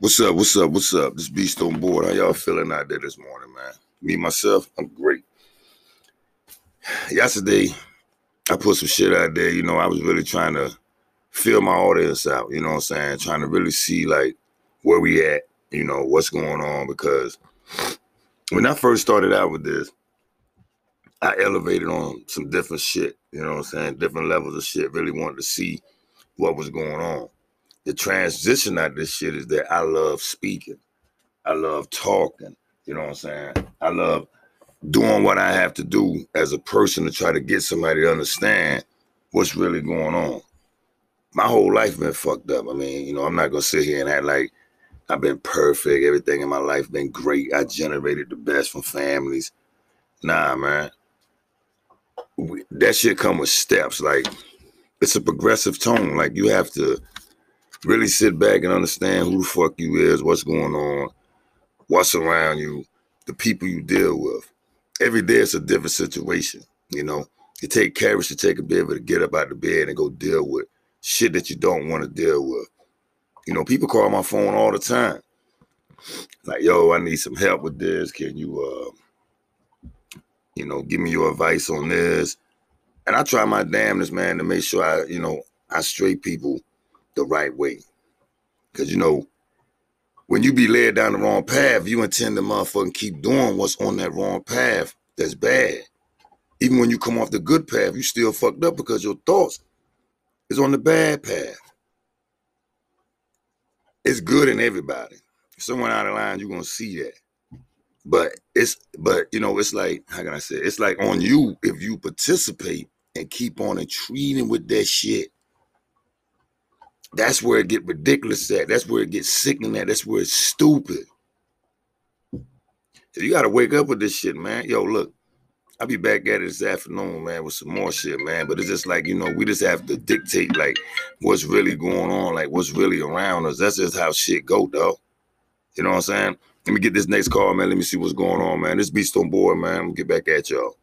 What's up? What's up? What's up? This BeastonBoard. How y'all feeling out there this morning, man? Me myself, I'm great. Yesterday, I put some shit out there. You know, I was really trying to feel my audience out. You know what I'm saying? Trying to really see like where we at. You know what's going on because when I first started out with this, I elevated on some different shit. You know what I'm saying? Different levels of shit. Really wanted to see what was going on. The transition out of this shit is that I love speaking. I love talking. You know what I'm saying? I love doing what I have to do as a person to try to get somebody to understand what's really going on. My whole life been fucked up. I mean, you know, I'm not gonna sit here and act like I've been perfect. Everything in my life been great. I generated the best from families. Nah, man. We, that shit come with steps. Like it's a progressive tone. Like you have to really sit back and understand who the fuck you is, what's going on, what's around you, the people you deal with. Every day it's a different situation. You know, it take courage to take a able to get up out of bed and go deal with shit that you don't want to deal with. You know, people call my phone all the time. Like, yo, I need some help with this. Can you uh, you know, give me your advice on this? And I try my damnedest, man, to make sure I, you know, I straight people the right way. Cause you know, when you be led down the wrong path, you intend to motherfucking keep doing what's on that wrong path that's bad. Even when you come off the good path, you still fucked up because your thoughts is on the bad path. It's good in everybody. Someone out of line, you're gonna see that. But it's but you know, it's like, how can I say it? it's like on you if you participate and keep on and treating with that shit that's where it get ridiculous at. That's where it gets sickening at. That's where it's stupid. So you gotta wake up with this shit, man. Yo, look, I'll be back at it this afternoon, man, with some more shit, man. But it's just like, you know, we just have to dictate like what's really going on, like what's really around us. That's just how shit go, though. You know what I'm saying? Let me get this next call, man. Let me see what's going on, man. This BeastonBoard, man. We'll get back at y'all.